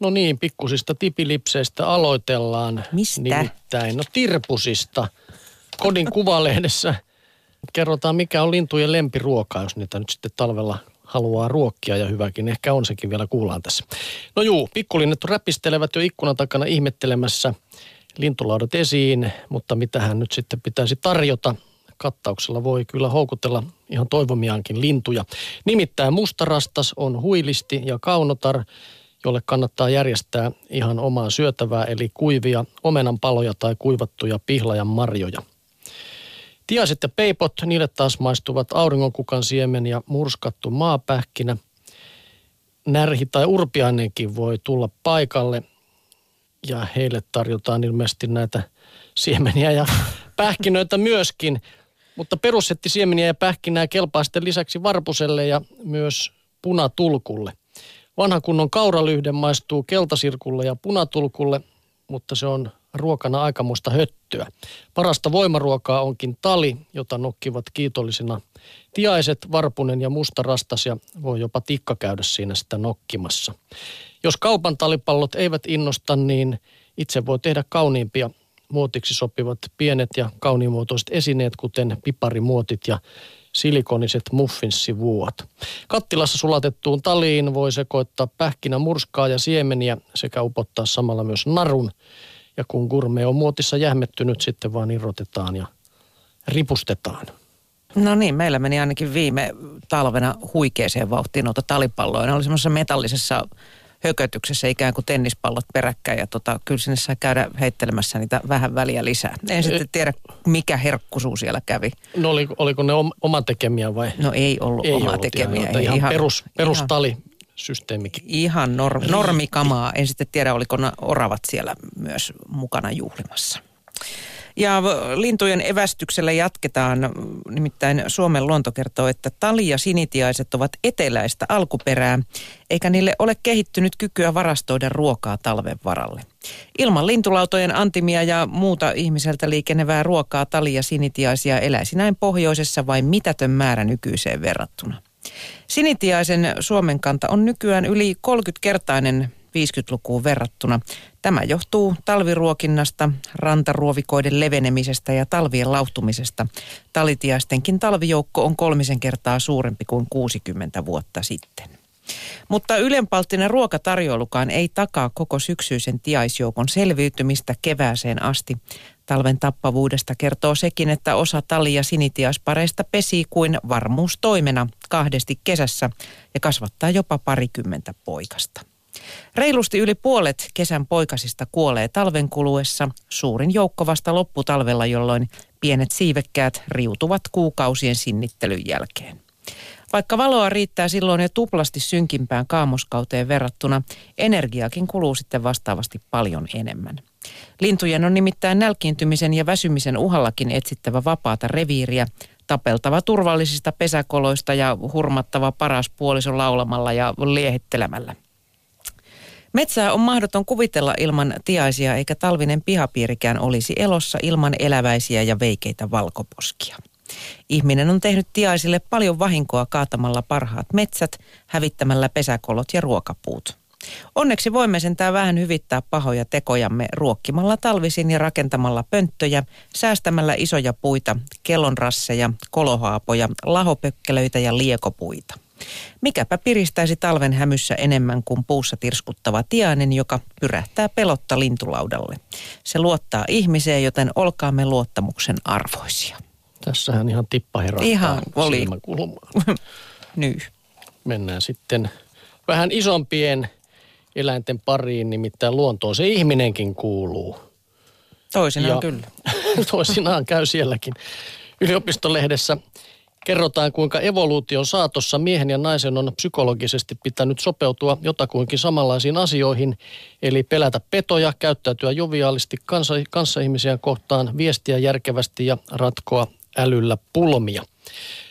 No niin, pikkusista tipilipseistä aloitellaan. Mistä? Nimittäin, no tirpusista. Kodin kuvalehdessä kerrotaan, mikä on lintujen lempiruoka, jos niitä nyt sitten talvella haluaa ruokkia ja hyväkin. Ehkä on sekin vielä kuullaan tässä. No juu, pikkulinnettu räpistelevät jo ikkunan takana ihmettelemässä lintulaudat esiin, mutta mitä hän nyt sitten pitäisi tarjota. Kattauksella voi kyllä houkutella ihan toivomiaankin lintuja. Nimittäin mustarastas on huilisti ja kaunotar, jolle kannattaa järjestää ihan omaa syötävää, eli kuivia omenanpaloja tai kuivattuja pihlajan marjoja. Tiaiset ja peipot, niille taas maistuvat auringonkukan siemen ja murskattu maapähkinä. Närhi tai urpiainenkin voi tulla paikalle ja heille tarjotaan ilmeisesti näitä siemeniä ja pähkinöitä myöskin. Mutta perussetti siemeniä ja pähkinää kelpaa sitten lisäksi varpuselle ja myös punatulkulle. Vanha kunnon kauralyhde maistuu keltasirkulle ja punatulkulle, mutta se on ruokana aikamoista höttyä. Parasta voimaruokaa onkin tali, jota nokkivat kiitollisina tiaiset, varpunen ja musta rastas ja voi jopa tikka käydä siinä sitä nokkimassa. Jos kaupan talipallot eivät innosta, niin itse voi tehdä kauniimpia muotiksi sopivat pienet ja kauniimuotoiset esineet, kuten piparimuotit ja silikoniset muffinssivuot. Kattilassa sulatettuun taliin voi sekoittaa pähkinä murskaa ja siemeniä sekä upottaa samalla myös narun. Ja kun gurme on muotissa jähmettynyt, sitten vaan irrotetaan ja ripustetaan. No niin, meillä meni ainakin viime talvena huikeeseen vauhtiin noita talipalloja. Ne oli semmoisessa metallisessa hökötyksessä ikään kuin tennispallot peräkkäin ja tota, kyllä sinne sai käydä heittelemässä niitä vähän väliä lisää. En sitten tiedä, mikä herkkusuu siellä kävi. No oliko, oliko ne oma tekemiä vai? No ei ollut ei oma tekemiä. Joo, ihan, ihan perus, perustali. Ihan, systeemikin. Ihan nor, normikamaa. En sitten tiedä, oliko oravat siellä myös mukana juhlimassa. Ja lintujen evästyksellä jatketaan. Nimittäin Suomen luonto kertoo, että tali- ja sinitiaiset ovat eteläistä alkuperää, eikä niille ole kehittynyt kykyä varastoida ruokaa talven varalle. Ilman lintulautojen antimia ja muuta ihmiseltä liikenevää ruokaa tali- ja sinitiaisia eläisi näin pohjoisessa vain mitätön määrä nykyiseen verrattuna. Sinitiaisen Suomen kanta on nykyään yli 30-kertainen 50-lukuun verrattuna. Tämä johtuu talviruokinnasta, rantaruovikoiden levenemisestä ja talvien lauhtumisesta. Talitiaistenkin talvijoukko on kolmisen kertaa suurempi kuin 60 vuotta sitten. Mutta ylenpalttinen ruokatarjoilukaan ei takaa koko syksyisen tiaisjoukon selviytymistä kevääseen asti. Talven tappavuudesta kertoo sekin, että osa tali- ja sinitiaispareista pesii kuin varmuustoimena kahdesti kesässä ja kasvattaa jopa parikymmentä poikasta. Reilusti yli puolet kesän poikasista kuolee talven kuluessa, suurin joukko vasta lopputalvella, jolloin pienet siivekkäät riutuvat kuukausien sinnittelyn jälkeen. Vaikka valoa riittää silloin jo tuplasti synkimpään kaamoskauteen verrattuna, energiakin kuluu sitten vastaavasti paljon enemmän. Lintujen on nimittäin nälkiintymisen ja väsymisen uhallakin etsittävä vapaata reviiriä, tapeltava turvallisista pesäkoloista ja hurmattava paras puoliso laulamalla ja liehittelemällä. Metsää on mahdoton kuvitella ilman tiaisia, eikä talvinen pihapiirikään olisi elossa ilman eläväisiä ja veikeitä valkoposkia. Ihminen on tehnyt tiaisille paljon vahinkoa kaatamalla parhaat metsät, hävittämällä pesäkolot ja ruokapuut. Onneksi voimme sentään vähän hyvittää pahoja tekojamme ruokkimalla talvisin ja rakentamalla pönttöjä, säästämällä isoja puita, kellonrasseja, kolohaapoja, lahopökkelöitä ja liekopuita. Mikäpä piristäisi talven hämyssä enemmän kuin puussa tirskuttava tiainen, joka pyrähtää pelotta lintulaudalle. Se luottaa ihmiseen, joten olkaamme luottamuksen arvoisia. Tässähän ihan tippa herottaa Ihan oli. Nyt. Mennään sitten vähän isompien eläinten pariin, nimittäin luontoon se ihminenkin kuuluu. Toisinaan ja, kyllä. toisinaan käy sielläkin. Yliopistolehdessä kerrotaan, kuinka evoluution saatossa miehen ja naisen on psykologisesti pitänyt sopeutua jotakuinkin samanlaisiin asioihin, eli pelätä petoja, käyttäytyä joviaalisti kanssa, kanssaihmisiä kohtaan, viestiä järkevästi ja ratkoa älyllä pulmia.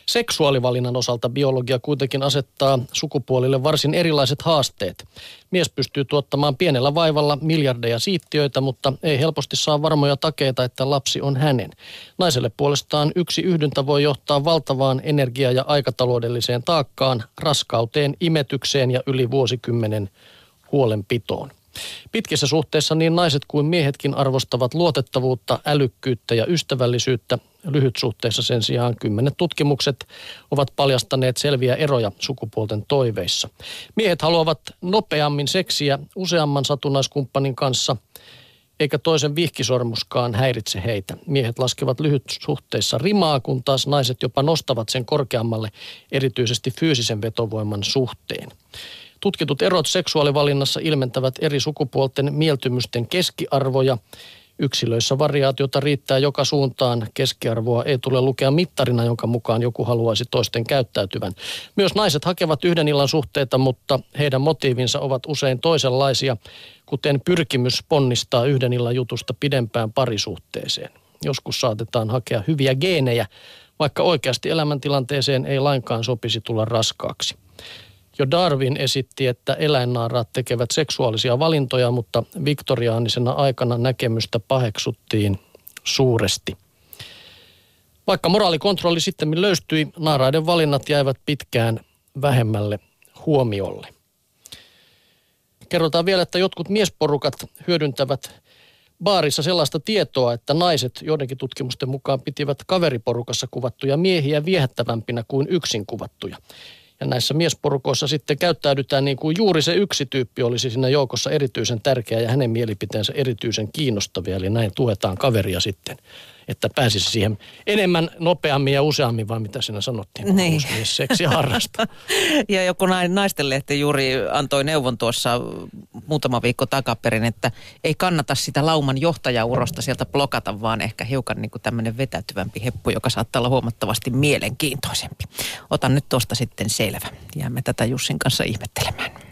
Seksuaalivalinnan osalta biologia kuitenkin asettaa sukupuolille varsin erilaiset haasteet. Mies pystyy tuottamaan pienellä vaivalla miljardeja siittiöitä, mutta ei helposti saa varmoja takeita, että lapsi on hänen. Naiselle puolestaan yksi yhdyntä voi johtaa valtavaan energia- ja aikataloudelliseen taakkaan, raskauteen, imetykseen ja yli vuosikymmenen huolenpitoon. Pitkissä suhteissa niin naiset kuin miehetkin arvostavat luotettavuutta, älykkyyttä ja ystävällisyyttä. Lyhytsuhteissa sen sijaan kymmenet tutkimukset ovat paljastaneet selviä eroja sukupuolten toiveissa. Miehet haluavat nopeammin seksiä useamman satunnaiskumppanin kanssa – eikä toisen vihkisormuskaan häiritse heitä. Miehet laskevat lyhyt suhteissa rimaa, kun taas naiset jopa nostavat sen korkeammalle, erityisesti fyysisen vetovoiman suhteen. Tutkitut erot seksuaalivalinnassa ilmentävät eri sukupuolten mieltymysten keskiarvoja. Yksilöissä variaatiota riittää joka suuntaan. Keskiarvoa ei tule lukea mittarina, jonka mukaan joku haluaisi toisten käyttäytyvän. Myös naiset hakevat yhden illan suhteita, mutta heidän motiivinsa ovat usein toisenlaisia, kuten pyrkimys ponnistaa yhden illan jutusta pidempään parisuhteeseen. Joskus saatetaan hakea hyviä geenejä, vaikka oikeasti elämäntilanteeseen ei lainkaan sopisi tulla raskaaksi. Jo Darwin esitti, että eläinnaaraat tekevät seksuaalisia valintoja, mutta viktoriaanisena aikana näkemystä paheksuttiin suuresti. Vaikka moraalikontrolli sitten löystyi, naaraiden valinnat jäivät pitkään vähemmälle huomiolle. Kerrotaan vielä, että jotkut miesporukat hyödyntävät baarissa sellaista tietoa, että naiset joidenkin tutkimusten mukaan pitivät kaveriporukassa kuvattuja miehiä viehättävämpinä kuin yksin kuvattuja. Ja näissä miesporukoissa sitten käyttäydytään niin kuin juuri se yksi tyyppi olisi siinä joukossa erityisen tärkeä ja hänen mielipiteensä erityisen kiinnostavia. Eli näin tuetaan kaveria sitten, että pääsisi siihen enemmän, nopeammin ja useammin, vai mitä siinä sanottiin, niin. mies seksi harrastaa. ja joku naistenlehti juuri antoi neuvon tuossa muutama viikko takaperin, että ei kannata sitä lauman johtajaurosta sieltä blokata, vaan ehkä hiukan niin kuin tämmöinen vetäytyvämpi heppu, joka saattaa olla huomattavasti mielenkiintoisempi. Otan nyt tuosta sitten selvä. Jäämme tätä Jussin kanssa ihmettelemään.